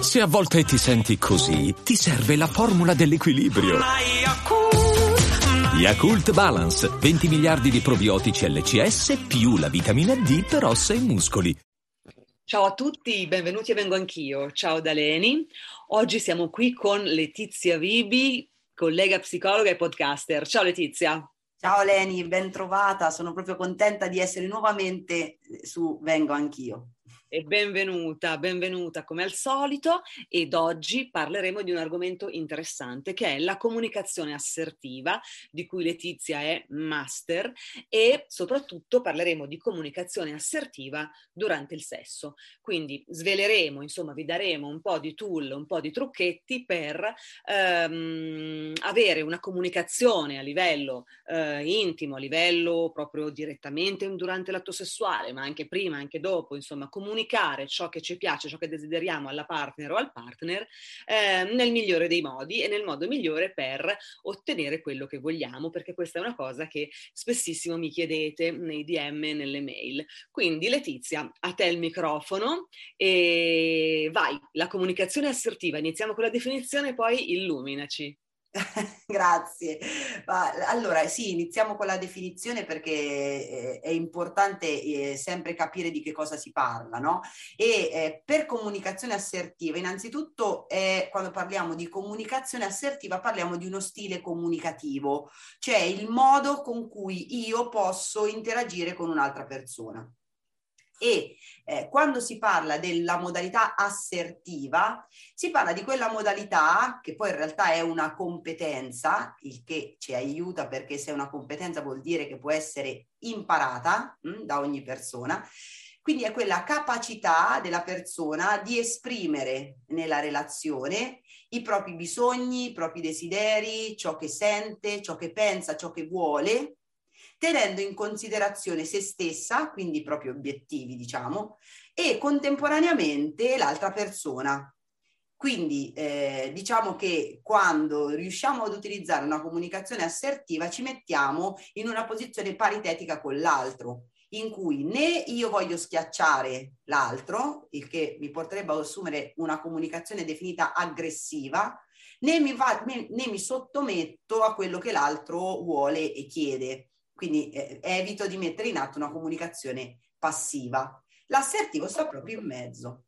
Se a volte ti senti così, ti serve la formula dell'equilibrio. Yakult Balance, 20 miliardi di probiotici LCS più la vitamina D per ossa e muscoli. Ciao a tutti, benvenuti e vengo anch'io. Ciao da Leni. Oggi siamo qui con Letizia Vibi, collega psicologa e podcaster. Ciao Letizia. Ciao Leni, ben trovata. Sono proprio contenta di essere nuovamente su Vengo anch'io e benvenuta, benvenuta come al solito ed oggi parleremo di un argomento interessante che è la comunicazione assertiva di cui Letizia è master e soprattutto parleremo di comunicazione assertiva durante il sesso. Quindi sveleremo, insomma vi daremo un po' di tool, un po' di trucchetti per ehm, avere una comunicazione a livello eh, intimo, a livello proprio direttamente durante l'atto sessuale, ma anche prima, anche dopo, insomma comunicare comunicare ciò che ci piace, ciò che desideriamo alla partner o al partner eh, nel migliore dei modi e nel modo migliore per ottenere quello che vogliamo, perché questa è una cosa che spessissimo mi chiedete nei DM e nelle mail. Quindi Letizia, a te il microfono e vai, la comunicazione assertiva, iniziamo con la definizione, poi illuminaci. Grazie. allora, sì, iniziamo con la definizione perché eh, è importante eh, sempre capire di che cosa si parla, no? E eh, per comunicazione assertiva, innanzitutto, quando parliamo di comunicazione assertiva, parliamo di uno stile comunicativo, cioè il modo con cui io posso interagire con un'altra persona e eh, quando si parla della modalità assertiva si parla di quella modalità che poi in realtà è una competenza, il che ci aiuta perché se è una competenza vuol dire che può essere imparata mh, hm, da ogni persona. Quindi è quella capacità della persona di esprimere nella relazione i propri bisogni, i propri desideri, ciò che sente, ciò che pensa, ciò che vuole, tenendo in considerazione se stessa, quindi i propri obiettivi, diciamo, e contemporaneamente l'altra persona. Quindi eh, diciamo che quando riusciamo ad utilizzare una comunicazione assertiva ci mettiamo in una posizione paritetica con l'altro, in cui né io voglio schiacciare l'altro, il che mi porterebbe ad assumere una comunicazione definita aggressiva, né mi, va, né, né mi sottometto a quello che l'altro vuole e chiede. Quindi eh, evito di mettere in atto una comunicazione passiva. L'assertivo sta proprio in mezzo.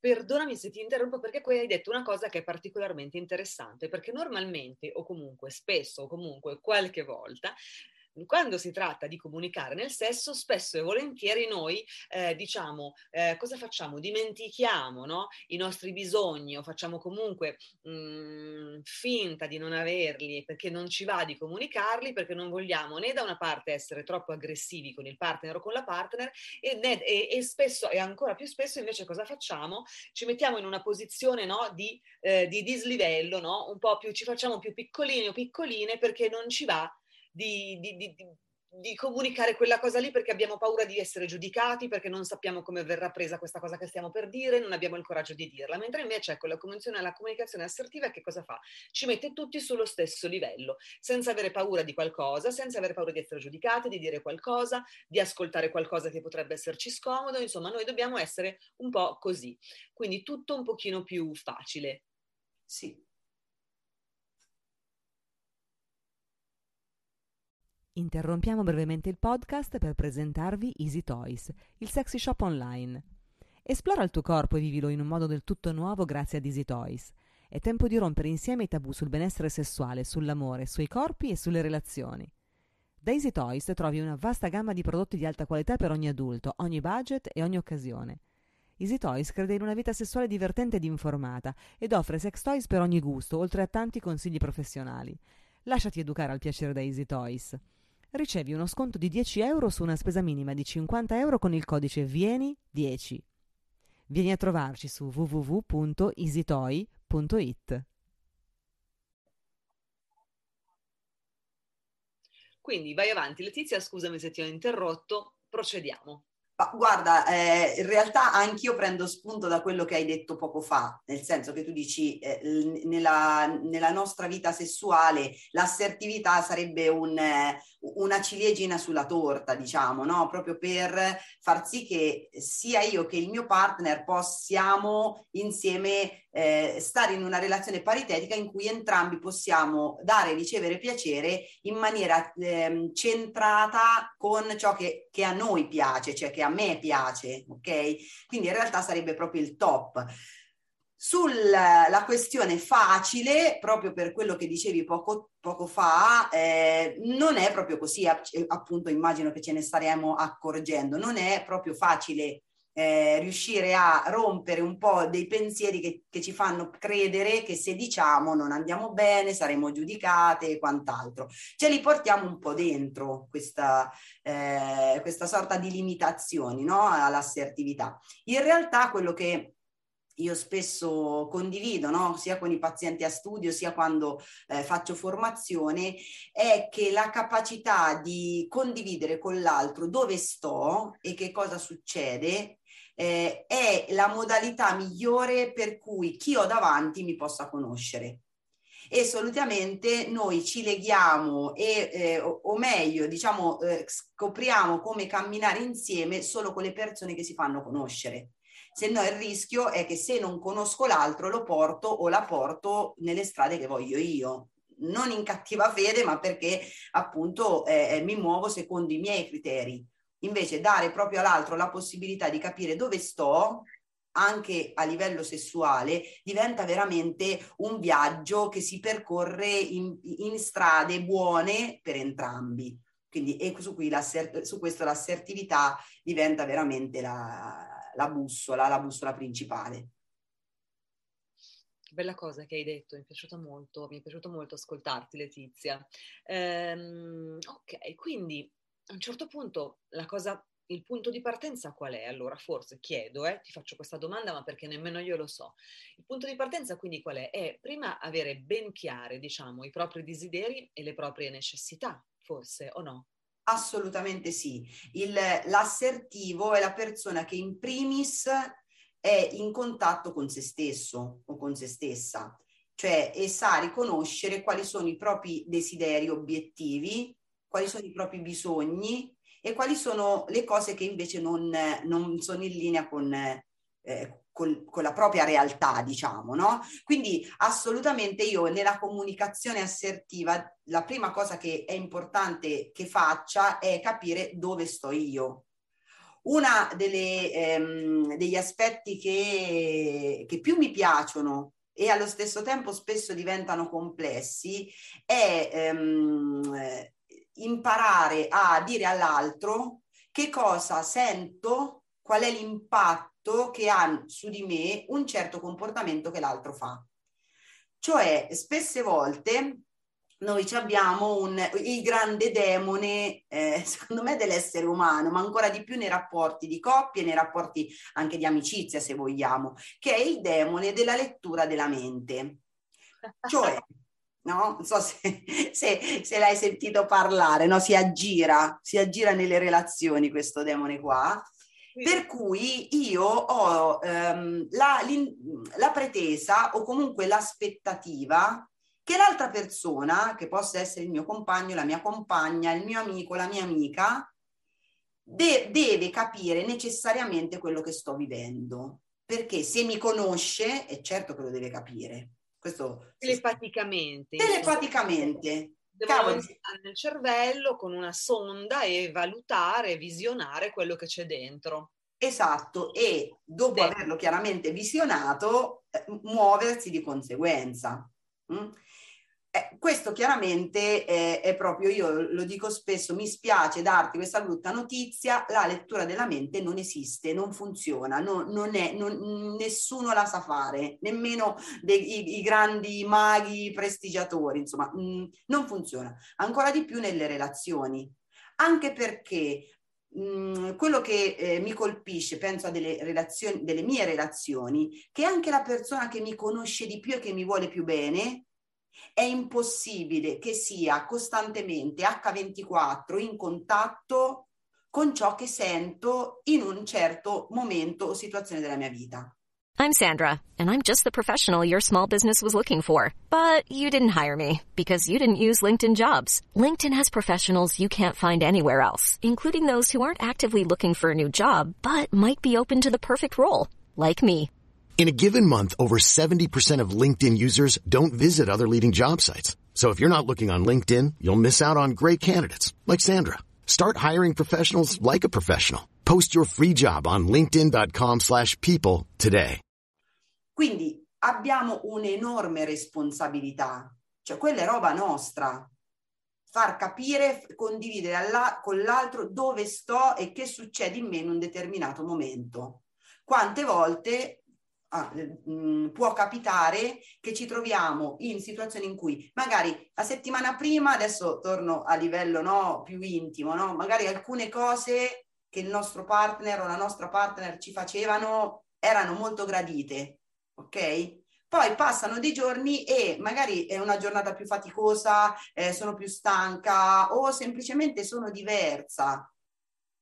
Perdonami se ti interrompo perché qui hai detto una cosa che è particolarmente interessante, perché normalmente o comunque spesso o comunque qualche volta quando si tratta di comunicare nel sesso, spesso e volentieri noi eh, diciamo eh, cosa facciamo? Dimentichiamo no? i nostri bisogni o facciamo comunque mh, mm, finta di non averli perché non ci va di comunicarli, perché non vogliamo né da una parte essere troppo aggressivi con il partner o con la partner e, né, e, e spesso e ancora più spesso invece cosa facciamo? Ci mettiamo in una posizione no, di, eh, di dislivello, no? un po' più ci facciamo più piccolini o piccoline perché non ci va di, di, di, di, comunicare quella cosa lì perché abbiamo paura di essere giudicati, perché non sappiamo come verrà presa questa cosa che stiamo per dire, non abbiamo il coraggio di dirla. Mentre invece ecco, la, la comunicazione assertiva che cosa fa? Ci mette tutti sullo stesso livello, senza avere paura di qualcosa, senza avere paura di essere giudicati, di dire qualcosa, di ascoltare qualcosa che potrebbe esserci scomodo, insomma noi dobbiamo essere un po' così. Quindi tutto un pochino più facile. Sì, Interrompiamo brevemente il podcast per presentarvi Easy Toys, il sexy shop online. Esplora il tuo corpo e vivilo in un modo del tutto nuovo grazie ad Easy Toys. È tempo di rompere insieme i tabù sul benessere sessuale, sull'amore, sui corpi e sulle relazioni. Da Easy Toys trovi una vasta gamma di prodotti di alta qualità per ogni adulto, ogni budget e ogni occasione. Easy Toys crede in una vita sessuale divertente ed informata ed offre sex toys per ogni gusto, oltre a tanti consigli professionali. Lasciati educare al piacere da Easy Toys ricevi uno sconto di 10 euro su una spesa minima di 50 euro con il codice VIENI10. Vieni a trovarci su www.easytoy.it. Quindi vai avanti, Letizia, scusami se ti ho interrotto, procediamo. Ma guarda, eh, in realtà anch'io prendo spunto da quello che hai detto poco fa, nel senso che tu dici eh, nella, nella, nostra vita sessuale l'assertività sarebbe un, eh, una ciliegina sulla torta, diciamo, no? proprio per far sì che sia io che il mio partner possiamo insieme eh, stare in una relazione paritetica in cui entrambi possiamo dare e ricevere piacere in maniera eh, centrata con ciò che, che, a noi piace, cioè che a me piace, ok? Quindi in realtà sarebbe proprio il top. Sulla questione facile, proprio per quello che dicevi poco, poco fa, eh, non è proprio così, appunto immagino che ce ne staremo accorgendo, non è proprio facile eh, riuscire a rompere un po' dei pensieri che, che, ci fanno credere che se diciamo non andiamo bene, saremo giudicate e quant'altro. Ce li portiamo un po' dentro questa, eh, questa sorta di limitazioni no? all'assertività. In realtà quello che io spesso condivido, no? sia con i pazienti a studio, sia quando eh, faccio formazione, è che la capacità di condividere con l'altro dove sto e che cosa succede eh, è la modalità migliore per cui chi ho davanti mi possa conoscere. E solitamente noi ci leghiamo e, eh, o, meglio, diciamo, eh, scopriamo come camminare insieme solo con le persone che si fanno conoscere. Se no il rischio è che se non conosco l'altro lo porto o la porto nelle strade che voglio io, non in cattiva fede, ma perché appunto eh, mi muovo secondo i miei criteri. Invece dare proprio all'altro la possibilità di capire dove sto, anche a livello sessuale, diventa veramente un viaggio che si percorre in, in strade buone per entrambi. Quindi su, su questo l'assertività diventa veramente la, la bussola, la bussola principale. Bella cosa che hai detto, mi è piaciuto molto, mi è piaciuto molto ascoltarti Letizia. Ehm, ok, quindi a un certo punto la cosa, il punto di partenza qual è? Allora forse chiedo, eh, ti faccio questa domanda ma perché nemmeno io lo so. Il punto di partenza quindi qual è? È prima avere ben chiare, diciamo, i propri desideri e le proprie necessità, forse o no? Assolutamente sì. Il, l'assertivo è la persona che in primis è in contatto con se stesso o con se stessa, cioè e sa riconoscere quali sono i propri desideri obiettivi quali sono i propri bisogni e quali sono le cose che invece non, non sono in linea con, eh, con, con, la propria realtà, diciamo, no? Quindi assolutamente io nella comunicazione assertiva la prima cosa che è importante che faccia è capire dove sto io. Uno ehm, degli aspetti che, che più mi piacciono e allo stesso tempo spesso diventano complessi è ehm, imparare a dire all'altro che cosa sento, qual è l'impatto che ha su di me un certo comportamento che l'altro fa. Cioè, spesse volte noi abbiamo un, il grande demone, eh, secondo me, dell'essere umano, ma ancora di più nei rapporti di coppia, nei rapporti anche di amicizia, se vogliamo, che è il demone della lettura della mente. Cioè, no? Non so se, se, se l'hai sentito parlare, no? Si aggira, si aggira nelle relazioni questo demone qua. Per cui io ho ehm, la, la pretesa o comunque l'aspettativa che l'altra persona, che possa essere il mio compagno, la mia compagna, il mio amico, la mia amica, de- deve capire necessariamente quello che sto vivendo. Perché se mi conosce, è certo che lo deve capire. Questo telepaticamente. Telepaticamente. Devo nel cervello con una sonda e valutare, visionare quello che c'è dentro. Esatto, e dopo sì. averlo chiaramente visionato, eh, muoversi di conseguenza. Mm? Eh, questo chiaramente è, è, proprio, io lo dico spesso, mi spiace darti questa brutta notizia, la lettura della mente non esiste, non funziona, no, non è, non, nessuno la sa fare, nemmeno dei, i, i, grandi maghi prestigiatori, insomma, mh, mm, non funziona. Ancora di più nelle relazioni, anche perché mm, quello che eh, mi colpisce, penso a delle relazioni, delle mie relazioni, che anche la persona che mi conosce di più e che mi vuole più bene, è impossibile che sia costantemente H24 in contatto con ciò che sento in un certo momento o situazione della mia vita. I'm Sandra, and I'm just the professional your small business was looking for. But you didn't hire me because you didn't use LinkedIn jobs. LinkedIn has professionals you can't find anywhere else, including those who aren't actively looking for a new job, but might be open to the perfect role, like me. In a given month, over 70% of LinkedIn users don't visit other leading job sites. So if you're not looking on LinkedIn, you'll miss out on great candidates like Sandra. Start hiring professionals like a professional. Post your free job on linkedin.com/people today. Quindi abbiamo un'enorme responsabilità, cioè quella è roba nostra. Far capire, condividere alla, con l'altro dove sto e che succede in me in un determinato momento. Quante volte ah, mm, può capitare che ci troviamo in situazioni in cui magari la settimana prima, adesso torno a livello no, più intimo, no? magari alcune cose che il nostro partner o la nostra partner ci facevano erano molto gradite ok? Poi passano dei giorni e magari è una giornata più faticosa, eh, sono più stanca o semplicemente sono diversa.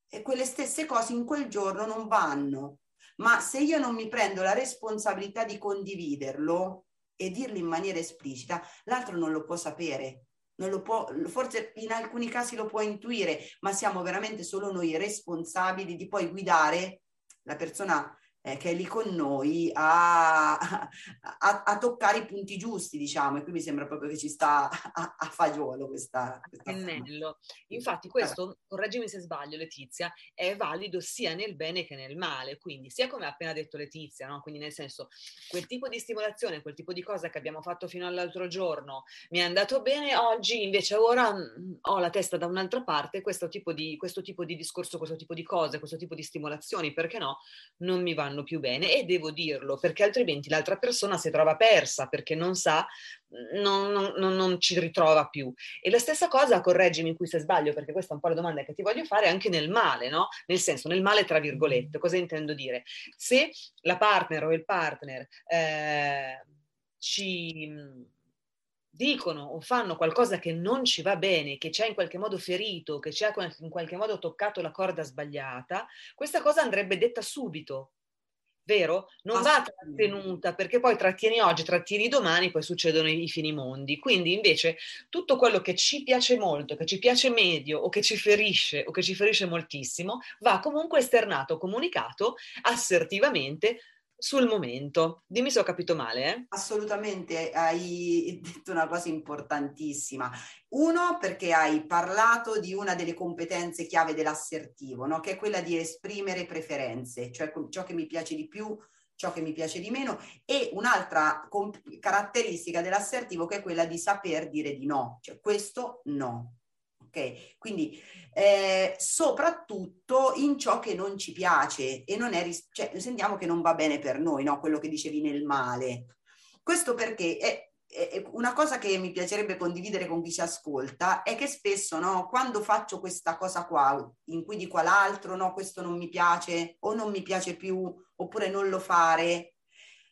E quelle stesse cose in quel giorno non vanno. Ma se io non mi prendo la responsabilità di condividerlo e dirlo in maniera esplicita, l'altro non lo può sapere. Non lo può, forse in alcuni casi lo può intuire, ma siamo veramente solo noi responsabili di poi guidare la persona eh, che è lì con noi a, a, a, toccare i punti giusti, diciamo, e qui mi sembra proprio che ci sta a, a fagiolo questa... questa Pennello. Infatti questo, correggimi se sbaglio Letizia, è valido sia nel bene che nel male, quindi sia come ha appena detto Letizia, no? quindi nel senso quel tipo di stimolazione, quel tipo di cosa che abbiamo fatto fino all'altro giorno mi è andato bene, oggi invece ora mm, ho la testa da un'altra parte, questo tipo, di, questo tipo di discorso, questo tipo di cose, questo tipo di stimolazioni, perché no, non mi vanno vanno più bene e devo dirlo perché altrimenti l'altra persona si trova persa perché non sa, non, non, non, ci ritrova più. E la stessa cosa, correggimi qui se sbaglio perché questa è un po' la domanda che ti voglio fare, anche nel male, no? Nel senso, nel male tra virgolette, cosa intendo dire? Se la partner o il partner eh, ci dicono o fanno qualcosa che non ci va bene, che ci ha in qualche modo ferito, che ci ha in qualche modo toccato la corda sbagliata, questa cosa andrebbe detta subito, vero? Non va trattenuta perché poi trattieni oggi, trattieni domani, poi succedono i finimondi. Quindi invece tutto quello che ci piace molto, che ci piace medio o che ci ferisce o che ci ferisce moltissimo, va comunque esternato, comunicato assertivamente sul momento. Dimmi se ho capito male. Eh? Assolutamente, hai detto una cosa importantissima. Uno, perché hai parlato di una delle competenze chiave dell'assertivo, no? che è quella di esprimere preferenze, cioè ciò che mi piace di più, ciò che mi piace di meno, e un'altra comp- caratteristica dell'assertivo che è quella di saper dire di no, cioè questo no. Quindi eh, soprattutto in ciò che non ci piace e non è, ris- cioè sentiamo che non va bene per noi, no? Quello che dicevi nel male. Questo perché è, è una cosa che mi piacerebbe condividere con chi ci ascolta è che spesso, no, quando faccio questa cosa qua, in cui dico all'altro, no, questo non mi piace o non mi piace più, oppure non lo fare,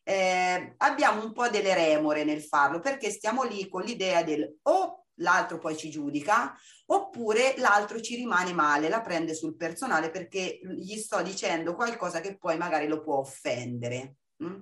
eh, abbiamo un po' delle remore nel farlo perché stiamo lì con l'idea del o l'altro poi ci giudica, oppure l'altro ci rimane male, la prende sul personale perché gli sto dicendo qualcosa che poi magari lo può offendere. Mm?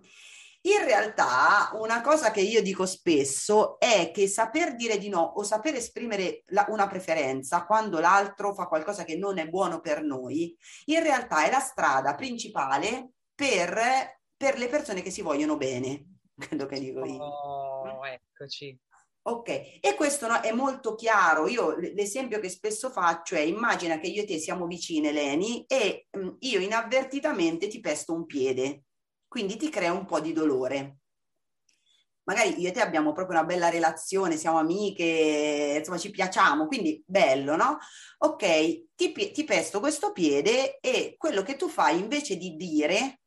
In realtà una cosa che io dico spesso è che saper dire di no o saper esprimere la, una preferenza quando l'altro fa qualcosa che non è buono per noi, in realtà è la strada principale per, per le persone che si vogliono bene, quello che dico io. Oh, eccoci. Ok, e questo no, è molto chiaro. Io l'esempio che spesso faccio è immagina che io e te siamo vicine, Leni, e mh, mm, io inavvertitamente ti pesto un piede, quindi ti crea un po' di dolore. Magari io e te abbiamo proprio una bella relazione, siamo amiche, insomma ci piacciamo, quindi bello, no? Ok, ti, ti pesto questo piede e quello che tu fai invece di dire,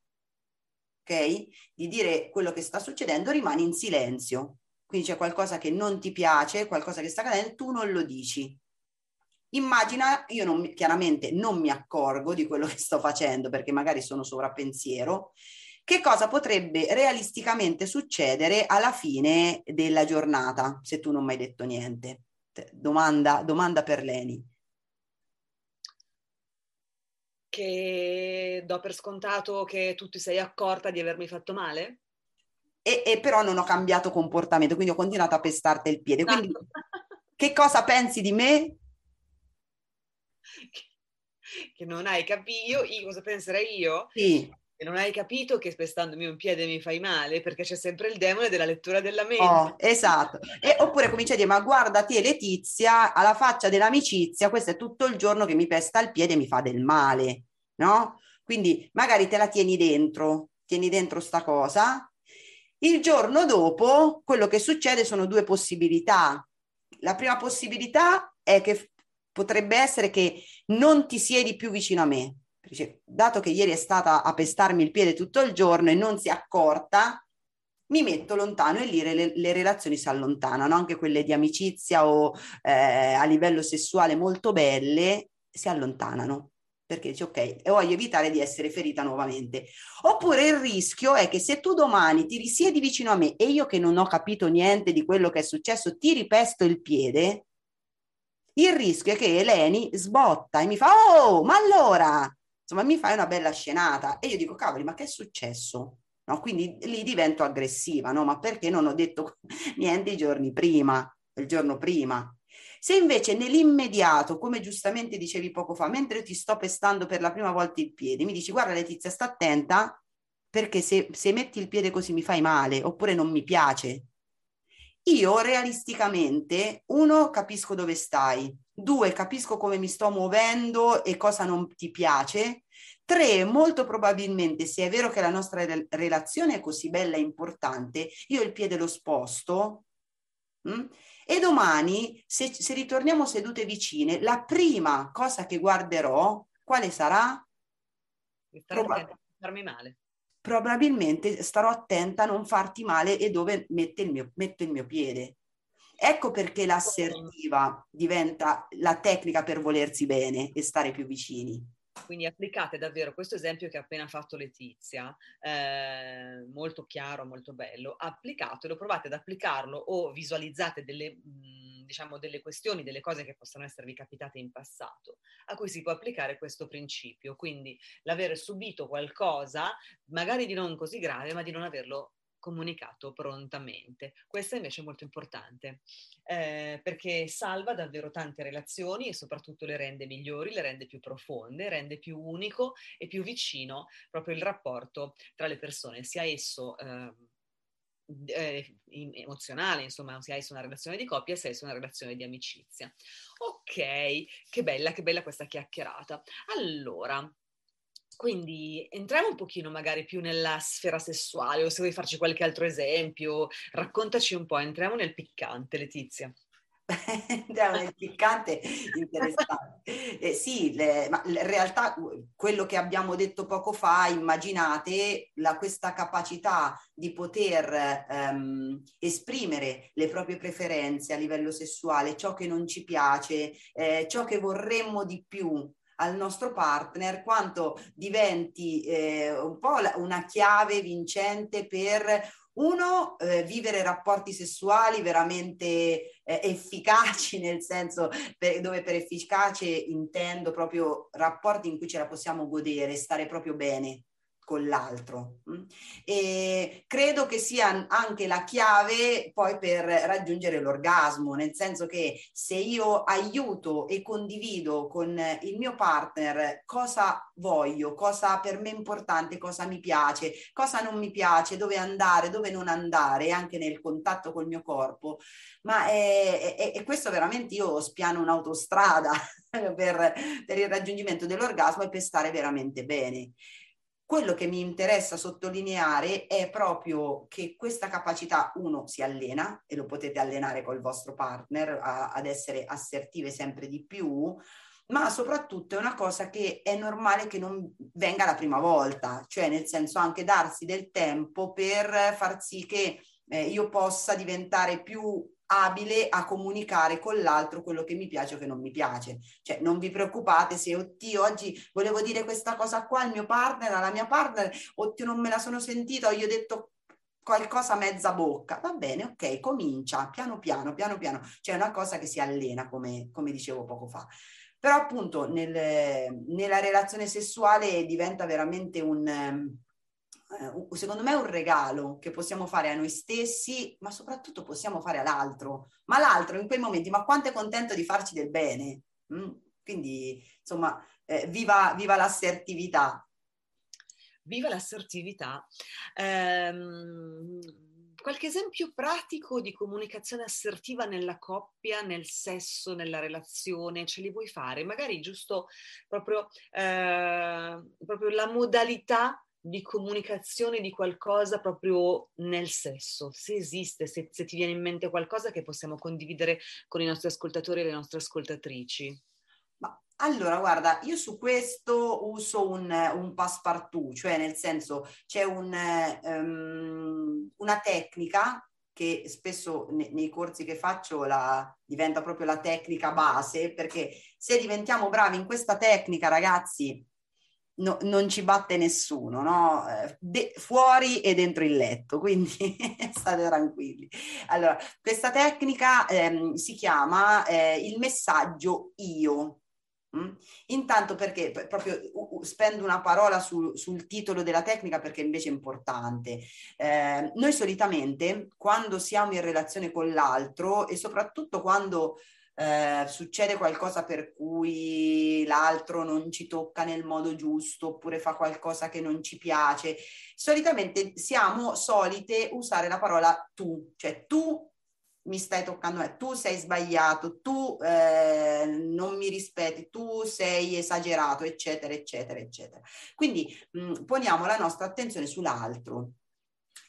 ok, di dire quello che sta succedendo, rimani in silenzio quindi c'è qualcosa che non ti piace, qualcosa che sta accadendo, tu non lo dici. Immagina, io non, chiaramente non mi accorgo di quello che sto facendo perché magari sono sovrappensiero, che cosa potrebbe realisticamente succedere alla fine della giornata se tu non mi hai detto niente? Domanda, domanda per Leni. Che do per scontato che tu ti sei accorta di avermi fatto male? E, e però non ho cambiato comportamento, quindi ho continuato a pestarti il piede. Quindi che cosa pensi di me? Che non hai capito, io cosa penserei io? Sì. E non hai capito che spestandomi un piede mi fai male perché c'è sempre il demone della lettura della mente. Oh, esatto. E, oppure comincia a dire, ma guarda te Letizia, alla faccia dell'amicizia, questo è tutto il giorno che mi pesta il piede e mi fa del male, no? Quindi magari te la tieni dentro, tieni dentro sta cosa. Il giorno dopo, quello che succede sono due possibilità. La prima possibilità è che potrebbe essere che non ti siedi più vicino a me. Dice, dato che ieri è stata a pestarmi il piede tutto il giorno e non si è accorta, mi metto lontano e lì le, le relazioni si allontanano, anche quelle di amicizia o eh, a livello sessuale molto belle si allontanano perché dici ok, voglio evitare di essere ferita nuovamente. Oppure il rischio è che se tu domani ti risiedi vicino a me e io che non ho capito niente di quello che è successo ti ripesto il piede, il rischio è che Eleni sbotta e mi fa oh, ma allora insomma mi fai una bella scenata e io dico cavoli ma che è successo? No? Quindi lì divento aggressiva, no? Ma perché non ho detto niente i giorni prima, il giorno prima? Se invece nell'immediato, come giustamente dicevi poco fa, mentre ti sto pestando per la prima volta il piede, mi dici guarda Letizia, sta attenta perché se, se metti il piede così mi fai male oppure non mi piace. Io realisticamente, uno, capisco dove stai, Due, capisco come mi sto muovendo e cosa non ti piace. Tre, molto probabilmente, se è vero che la nostra re- relazione è così bella e importante, io il piede lo sposto. Mh? E domani, se, se ritorniamo sedute vicine, la prima cosa che guarderò, quale sarà? Proba- farmi male. Probabilmente starò attenta a non farti male e dove metto il mio, metto il mio piede. Ecco perché l'assertiva diventa la tecnica per volersi bene e stare più vicini. Quindi applicate davvero questo esempio che ha appena fatto Letizia, eh, molto chiaro, molto bello, applicatelo, provate ad applicarlo o visualizzate delle, mh, diciamo, delle questioni, delle cose che possono esservi capitate in passato, a cui si può applicare questo principio. Quindi l'avere subito qualcosa, magari di non così grave, ma di non averlo comunicato prontamente. Questo invece è molto importante eh, perché salva davvero tante relazioni e soprattutto le rende migliori, le rende più profonde, rende più unico e più vicino proprio il rapporto tra le persone, sia esso eh, eh, emozionale, insomma, sia esso una relazione di coppia, sia esso una relazione di amicizia. Ok, che bella, che bella questa chiacchierata. Allora, quindi entriamo un pochino magari più nella sfera sessuale o se vuoi farci qualche altro esempio, raccontaci un po', entriamo nel piccante, Letizia. Entriamo nel piccante interessante. Eh, sì, le, ma in realtà quello che abbiamo detto poco fa, immaginate la, questa capacità di poter ehm, esprimere le proprie preferenze a livello sessuale, ciò che non ci piace, eh, ciò che vorremmo di più al nostro partner, quanto diventi eh, un po' una chiave vincente per uno, eh, vivere rapporti sessuali veramente eh, efficaci, nel senso per, dove per efficace intendo proprio rapporti in cui ce la possiamo godere, stare proprio bene con l'altro. Mm? E credo che sia anche la chiave poi per raggiungere l'orgasmo, nel senso che se io aiuto e condivido con il mio partner cosa voglio, cosa per me è importante, cosa mi piace, cosa non mi piace, dove andare, dove non andare, anche nel contatto col mio corpo, ma è, è, è questo veramente io spiano un'autostrada per, per il raggiungimento dell'orgasmo e per stare veramente bene. Quello che mi interessa sottolineare è proprio che questa capacità, uno, si allena e lo potete allenare col vostro partner a, ad essere assertive sempre di più, ma soprattutto è una cosa che è normale che non venga la prima volta, cioè nel senso anche darsi del tempo per far sì che eh, io possa diventare più abile a comunicare con l'altro quello che mi piace o che non mi piace. Cioè non vi preoccupate se oddio oggi volevo dire questa cosa qua al mio partner, alla mia partner, oddio non me la sono sentita, gli ho detto qualcosa a mezza bocca. Va bene, ok, comincia piano piano, piano piano. Cioè è una cosa che si allena come, come dicevo poco fa. Però appunto nel, nella relazione sessuale diventa veramente un, eh, secondo me, un regalo che possiamo fare a noi stessi, ma soprattutto possiamo fare all'altro. Ma l'altro in quei momenti, ma quanto è contento di farci del bene? Mm? Quindi, insomma, eh, viva, viva l'assertività. Viva l'assertività. Ehm, qualche esempio pratico di comunicazione assertiva nella coppia, nel sesso, nella relazione, ce li vuoi fare? Magari giusto proprio, eh, proprio la modalità di comunicazione di qualcosa proprio nel sesso, se esiste, se, se, ti viene in mente qualcosa che possiamo condividere con i nostri ascoltatori e le nostre ascoltatrici. Ma allora, guarda, io su questo uso un, un passepartout, cioè nel senso c'è un, um, una tecnica che spesso ne, nei corsi che faccio la, diventa proprio la tecnica base, perché se diventiamo bravi in questa tecnica, ragazzi, no, non ci batte nessuno, no? Eh, de- fuori e dentro il letto, quindi state tranquilli. Allora, questa tecnica ehm, si chiama eh, il messaggio io. Mm? Intanto perché proprio spendo una parola sul, sul, titolo della tecnica perché invece è importante. Eh, noi solitamente quando siamo in relazione con l'altro e soprattutto quando eh, succede qualcosa per cui l'altro non ci tocca nel modo giusto oppure fa qualcosa che non ci piace, solitamente siamo solite usare la parola tu, cioè tu mi stai toccando, eh, tu sei sbagliato, tu eh, non mi rispetti, tu sei esagerato, eccetera, eccetera, eccetera. Quindi mh, mm, poniamo la nostra attenzione sull'altro.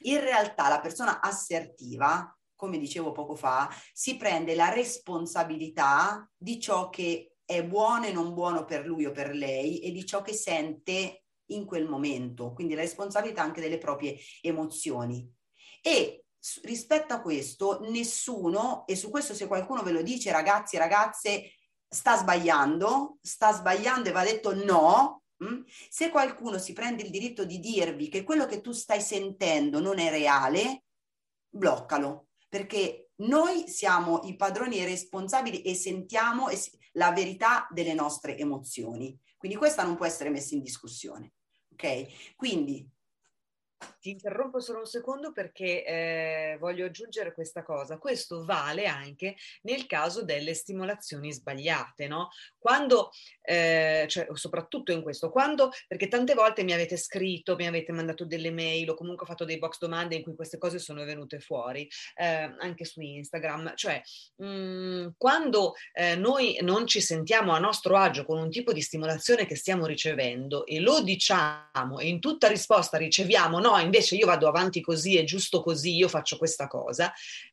In realtà la persona assertiva come dicevo poco fa, si prende la responsabilità di ciò che è buono e non buono per lui o per lei e di ciò che sente in quel momento, quindi la responsabilità anche delle proprie emozioni. E rispetto a questo, nessuno, e su questo se qualcuno ve lo dice, ragazzi e ragazze, sta sbagliando, sta sbagliando e va detto no, mm? se qualcuno si prende il diritto di dirvi che quello che tu stai sentendo non è reale, bloccalo perché noi siamo i padroni responsabili e sentiamo la verità delle nostre emozioni. Quindi questa non può essere messa in discussione. Ok? Quindi ti interrompo solo un secondo perché eh, voglio aggiungere questa cosa. Questo vale anche nel caso delle stimolazioni sbagliate, no? Quando, eh, cioè, soprattutto in questo, quando, perché tante volte mi avete scritto, mi avete mandato delle mail o comunque fatto dei box domande in cui queste cose sono venute fuori, eh, anche su Instagram, cioè mh, mm, quando eh, noi non ci sentiamo a nostro agio con un tipo di stimolazione che stiamo ricevendo e lo diciamo e in tutta risposta riceviamo no, invece io vado avanti così, è giusto così, io faccio questa cosa,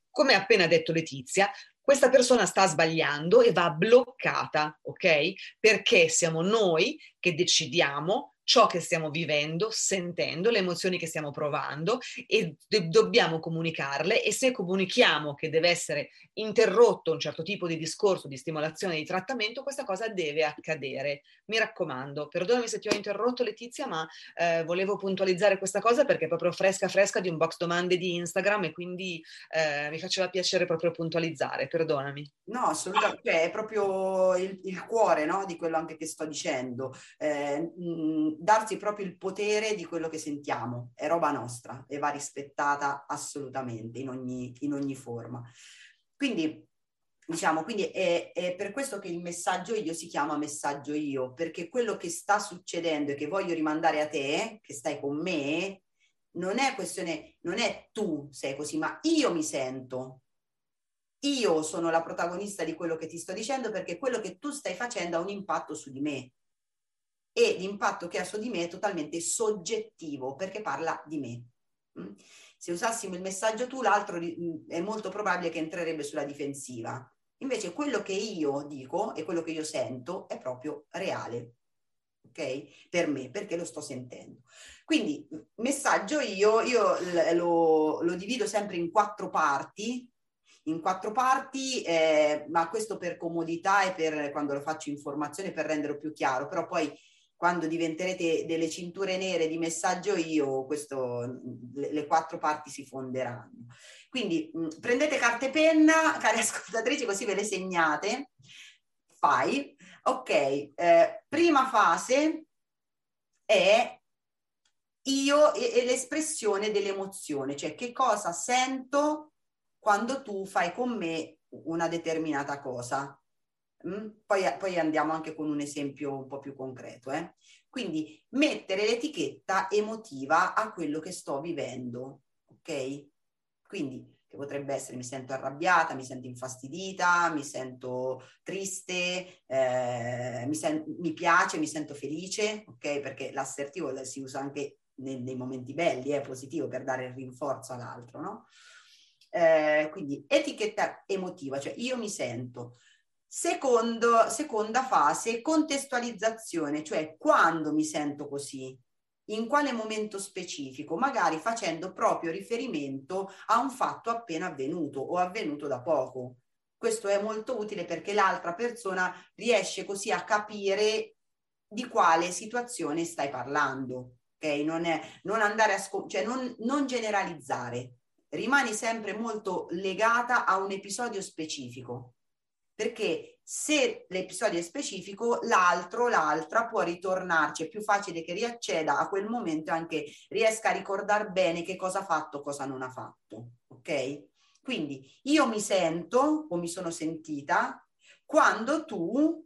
come ha appena detto Letizia, questa persona sta sbagliando e va bloccata, ok? Perché siamo noi che decidiamo ciò che stiamo vivendo, sentendo, le emozioni che stiamo provando e do- dobbiamo comunicarle e se comunichiamo che deve essere interrotto un certo tipo di discorso di stimolazione di trattamento, questa cosa deve accadere. Mi raccomando, perdonami se ti ho interrotto Letizia, ma eh, volevo puntualizzare questa cosa perché è proprio fresca fresca di un box domande di Instagram e quindi eh, mi faceva piacere proprio puntualizzare, perdonami. No, assolutamente, cioè, è proprio il, il cuore no, di quello anche che sto dicendo. Eh, mh, darsi proprio il potere di quello che sentiamo, è roba nostra e va rispettata assolutamente in ogni, in ogni forma. Quindi diciamo, quindi è, è, per questo che il messaggio io si chiama messaggio io, perché quello che sta succedendo e che voglio rimandare a te, che stai con me, non è questione, non è tu sei così, ma io mi sento. Io sono la protagonista di quello che ti sto dicendo perché quello che tu stai facendo ha un impatto su di me e l'impatto che ha su di me è totalmente soggettivo perché parla di me. Mm? Se usassimo il messaggio tu, l'altro mm, è molto probabile che entrerebbe sulla difensiva. Invece quello che io dico e quello che io sento è proprio reale, ok? Per me, perché lo sto sentendo. Quindi, messaggio io, io lo, lo divido sempre in quattro parti, in quattro parti, eh, ma questo per comodità e per quando lo faccio in formazione per renderlo più chiaro, però poi quando diventerete delle cinture nere di messaggio io, questo, le, le quattro parti si fonderanno. Quindi mh, prendete carta e penna, cari ascoltatrici, così ve le segnate. Fai. Ok, eh, prima fase è io e, e l'espressione dell'emozione, cioè che cosa sento quando tu fai con me una determinata cosa. Mm? Poi, poi, andiamo anche con un esempio un po' più concreto. Eh? Quindi mettere l'etichetta emotiva a quello che sto vivendo, ok? Quindi che potrebbe essere mi sento arrabbiata, mi sento infastidita, mi sento triste, eh, mi, sen- mi, piace, mi sento felice, ok? Perché l'assertivo si usa anche nei, nei momenti belli, è positivo per dare il rinforzo all'altro, no? Eh, quindi etichetta emotiva, cioè io mi sento. Secondo, seconda fase, contestualizzazione, cioè quando mi sento così, in quale momento specifico, magari facendo proprio riferimento a un fatto appena avvenuto o avvenuto da poco. Questo è molto utile perché l'altra persona riesce così a capire di quale situazione stai parlando. Okay? Non, è, non andare a scop- cioè non, non generalizzare, rimani sempre molto legata a un episodio specifico, perché se l'episodio è specifico, l'altro, l'altra può ritornarci, è più facile che riacceda a quel momento e anche riesca a ricordare bene che cosa ha fatto, cosa non ha fatto, ok? Quindi io mi sento o mi sono sentita quando tu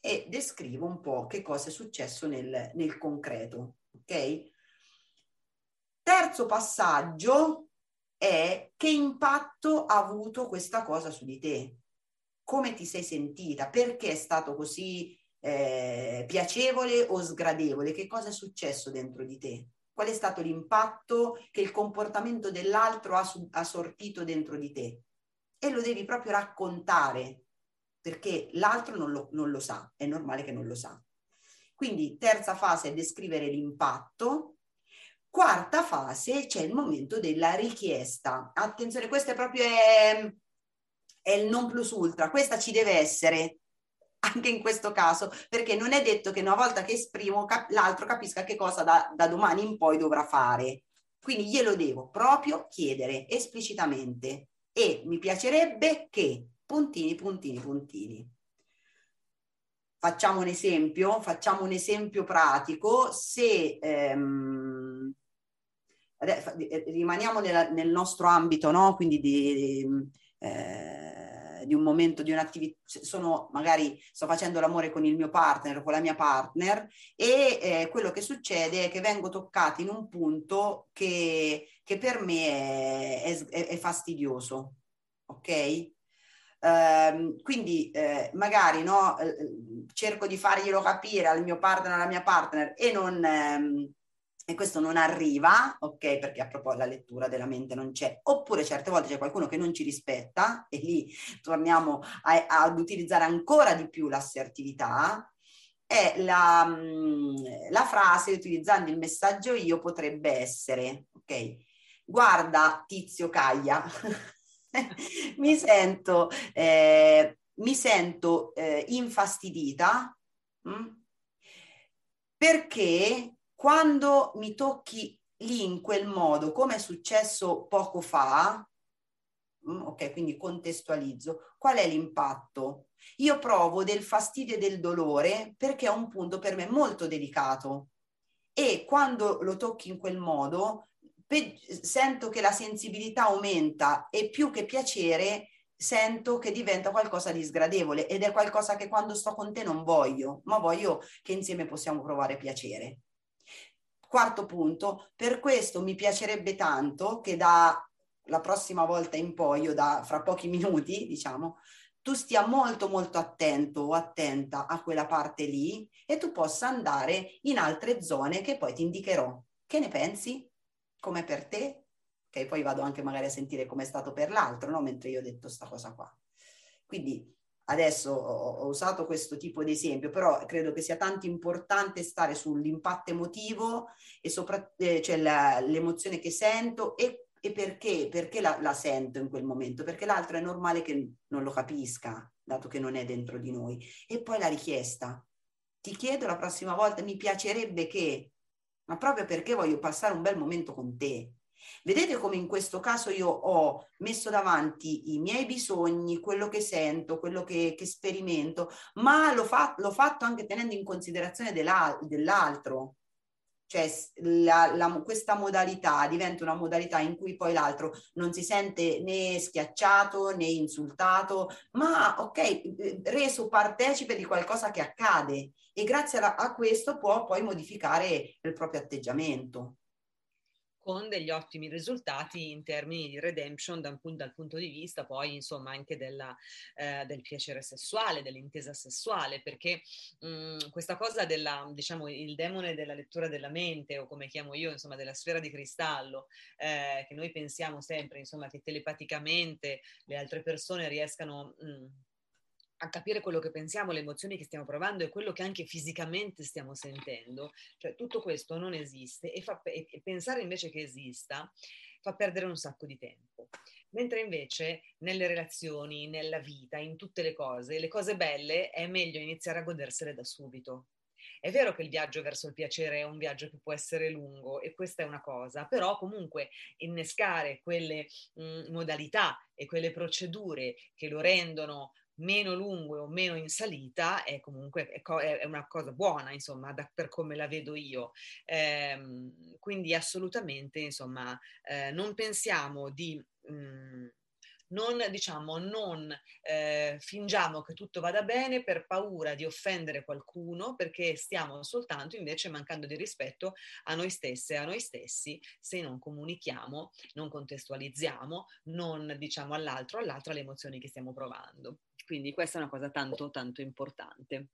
e descrivo un po' che cosa è successo nel, nel concreto, ok? Terzo passaggio, è che impatto ha avuto questa cosa su di te, come ti sei sentita, perché è stato così eh, piacevole o sgradevole, che cosa è successo dentro di te, qual è stato l'impatto che il comportamento dell'altro ha, su- ha sortito dentro di te? E lo devi proprio raccontare perché l'altro non lo, non lo sa, è normale che non lo sa. Quindi terza fase è descrivere l'impatto, Quarta fase c'è il momento della richiesta. Attenzione, questo è proprio è, è il non plus ultra, questa ci deve essere anche in questo caso, perché non è detto che una volta che esprimo cap- l'altro capisca che cosa da, da domani in poi dovrà fare. Quindi glielo devo proprio chiedere esplicitamente e mi piacerebbe che puntini, puntini, puntini. Facciamo un esempio, facciamo un esempio pratico. Se ehm, eh, rimaniamo nella, nel nostro ambito, no? quindi di, eh, di un momento, di un'attività, sono magari sto facendo l'amore con il mio partner, con la mia partner e eh, quello che succede è che vengo toccata in un punto che, che per me è, è, è fastidioso, ok? Uh, quindi eh, magari no, eh, cerco di farglielo capire al mio partner, alla mia partner e non, ehm, e questo non arriva, ok, perché a proposito la lettura della mente non c'è, oppure certe volte c'è qualcuno che non ci rispetta e lì torniamo a, ad utilizzare ancora di più l'assertività, è la, mm, la frase utilizzando il messaggio io potrebbe essere, ok, guarda tizio Caglia, mi sento, eh, mi sento eh, infastidita mh? Mm, perché quando mi tocchi lì in quel modo, come è successo poco fa, mm, ok, quindi contestualizzo, qual è l'impatto? Io provo del fastidio e del dolore perché è un punto per me molto delicato e quando lo tocchi in quel modo pe- sento che la sensibilità aumenta e più che piacere sento che diventa qualcosa di sgradevole ed è qualcosa che quando sto con te non voglio, ma voglio che insieme possiamo provare piacere. Quarto punto, per questo mi piacerebbe tanto che da la prossima volta in poi, o da fra pochi minuti, diciamo, tu stia molto molto attento o attenta a quella parte lì e tu possa andare in altre zone che poi ti indicherò. Che ne pensi? Come per te? Che poi vado anche magari a sentire come è stato per l'altro, no? mentre io ho detto sta cosa qua. Quindi Adesso ho, usato questo tipo di esempio, però credo che sia tanto importante stare sull'impatto emotivo e sopra, eh, cioè la, l'emozione che sento e, e perché, perché la, la, sento in quel momento, perché l'altro è normale che non lo capisca, dato che non è dentro di noi. E poi la richiesta. Ti chiedo la prossima volta, mi piacerebbe che, ma proprio perché voglio passare un bel momento con te. Vedete come in questo caso io ho messo davanti i miei bisogni, quello che sento, quello che, che sperimento, ma l'ho, fa- l'ho, fatto anche tenendo in considerazione dell'al- dell'altro. Cioè la, la, questa modalità diventa una modalità in cui poi l'altro non si sente né schiacciato né insultato, ma ok, reso partecipe di qualcosa che accade e grazie a, a questo può poi modificare il proprio atteggiamento con degli ottimi risultati in termini di redemption da un, dal punto di vista poi insomma anche della, eh, del piacere sessuale, dell'intesa sessuale, perché mh, mm, questa cosa della, diciamo, il demone della lettura della mente o come chiamo io, insomma, della sfera di cristallo, eh, che noi pensiamo sempre, insomma, che telepaticamente le altre persone riescano... Mh, mm, a capire quello che pensiamo, le emozioni che stiamo provando e quello che anche fisicamente stiamo sentendo, cioè tutto questo non esiste e, fa, e pensare invece che esista fa perdere un sacco di tempo. Mentre invece nelle relazioni, nella vita, in tutte le cose, le cose belle è meglio iniziare a godersele da subito. È vero che il viaggio verso il piacere è un viaggio che può essere lungo e questa è una cosa, però comunque innescare quelle mh, modalità e quelle procedure che lo rendono meno lungo o meno in salita è comunque è, co- è una cosa buona, insomma, da, per come la vedo io. Eh, quindi assolutamente, insomma, eh, non pensiamo di... Mh, mm, non, diciamo, non eh, fingiamo che tutto vada bene per paura di offendere qualcuno, perché stiamo soltanto invece mancando di rispetto a noi stesse e a noi stessi se non comunichiamo, non contestualizziamo, non diciamo all'altro, all'altra le emozioni che stiamo provando. Quindi questa è una cosa tanto, tanto importante.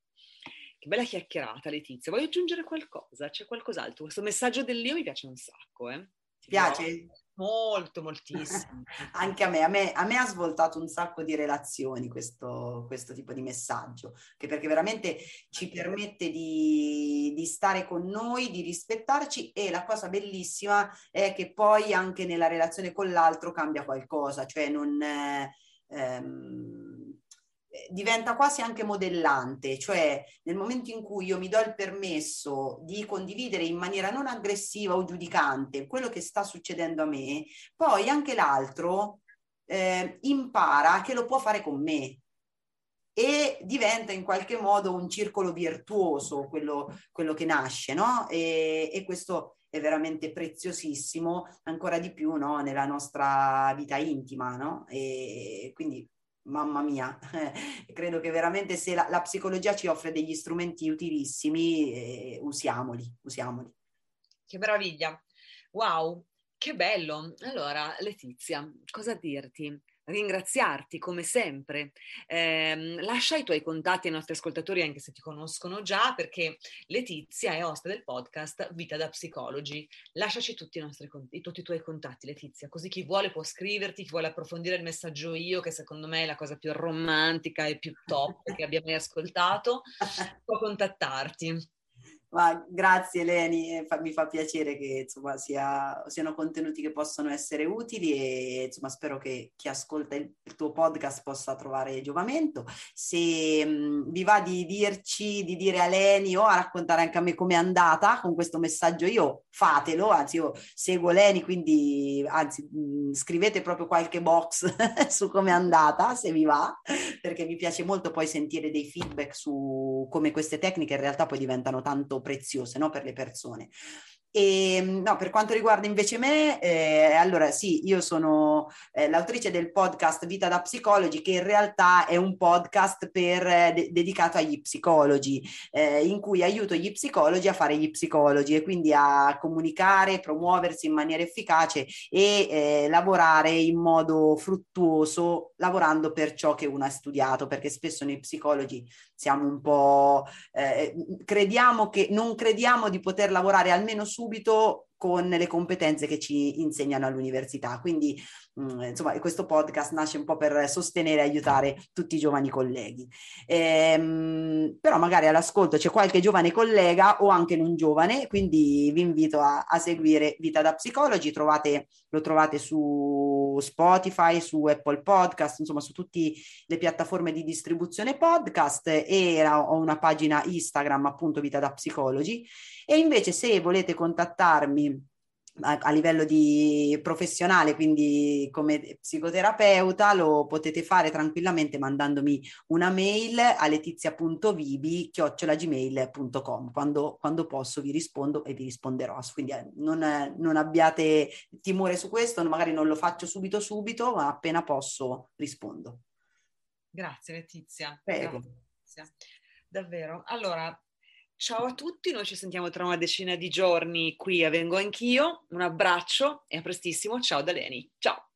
Che bella chiacchierata, Letizia. Vuoi aggiungere qualcosa? C'è qualcos'altro? Questo messaggio dell'io mi piace un sacco, eh? Ti piace? Molto, moltissimo. Anche a me. A, me. a me, ha svoltato un sacco di relazioni questo, questo tipo di messaggio, che perché veramente ci permette di, di, stare con noi, di rispettarci e la cosa bellissima è che poi anche nella relazione con l'altro cambia qualcosa, cioè non... Eh, ehm, diventa quasi anche modellante, cioè nel momento in cui io mi do il permesso di condividere in maniera non aggressiva o giudicante quello che sta succedendo a me, poi anche l'altro eh, impara che lo può fare con me e diventa in qualche modo un circolo virtuoso quello, quello che nasce, no? E, e questo è veramente preziosissimo, ancora di più no? nella nostra vita intima, no? E quindi mamma mia, credo che veramente se la, la, psicologia ci offre degli strumenti utilissimi, eh, usiamoli, usiamoli. Che meraviglia! Wow, che bello! Allora, Letizia, cosa dirti? Ringraziarti come sempre. Eh, lascia i tuoi contatti ai nostri ascoltatori anche se ti conoscono già perché Letizia è oste del podcast Vita da Psicologi. Lasciaci tutti i, nostri, tutti i tuoi contatti Letizia, così chi vuole può scriverti, chi vuole approfondire il messaggio io che secondo me è la cosa più romantica e più top che abbia mai ascoltato, può contattarti. Ma grazie Leni, mi fa piacere che insomma, sia, siano contenuti che possono essere utili e insomma, spero che chi ascolta il, il tuo podcast possa trovare giovamento. Se mh, vi va di dirci, di dire a Leni o a raccontare anche a me com'è andata con questo messaggio, io fatelo, anzi io seguo Leni, quindi anzi mh, scrivete proprio qualche box su com'è andata, se vi va, perché mi piace molto poi sentire dei feedback su come queste tecniche in realtà poi diventano tanto preziose no, per le persone. E, no, per quanto riguarda invece me, eh, allora sì, io sono eh, l'autrice del podcast Vita da Psicologi, che in realtà è un podcast per, eh, de- dedicato agli psicologi, eh, in cui aiuto gli psicologi a fare gli psicologi e quindi a comunicare, promuoversi in maniera efficace e eh, lavorare in modo fruttuoso, lavorando per ciò che uno ha studiato, perché spesso noi psicologi siamo un po', eh, crediamo che non crediamo di poter lavorare almeno su subito con le competenze che ci insegnano all'università. Quindi, mh, mm, insomma, questo podcast nasce un po' per sostenere e aiutare tutti i giovani colleghi. Ehm, però magari all'ascolto c'è qualche giovane collega o anche non giovane, quindi vi invito a, a seguire Vita da Psicologi, trovate, lo trovate su Spotify, su Apple Podcast, insomma su tutte le piattaforme di distribuzione podcast e ho una pagina Instagram appunto Vita da Psicologi e invece se volete contattarmi a, a, livello di professionale, quindi come psicoterapeuta, lo potete fare tranquillamente mandandomi una mail a letizia.vivi-gmail.com. Quando, quando posso vi rispondo e vi risponderò. Quindi eh, non, non abbiate timore su questo, magari non lo faccio subito subito, ma appena posso rispondo. Grazie Letizia. Prego. Grazie. Davvero. Allora, Ciao a tutti, noi ci sentiamo tra una decina di giorni qui a Vengo Anch'io. Un abbraccio e a prestissimo. Ciao da Leni. Ciao.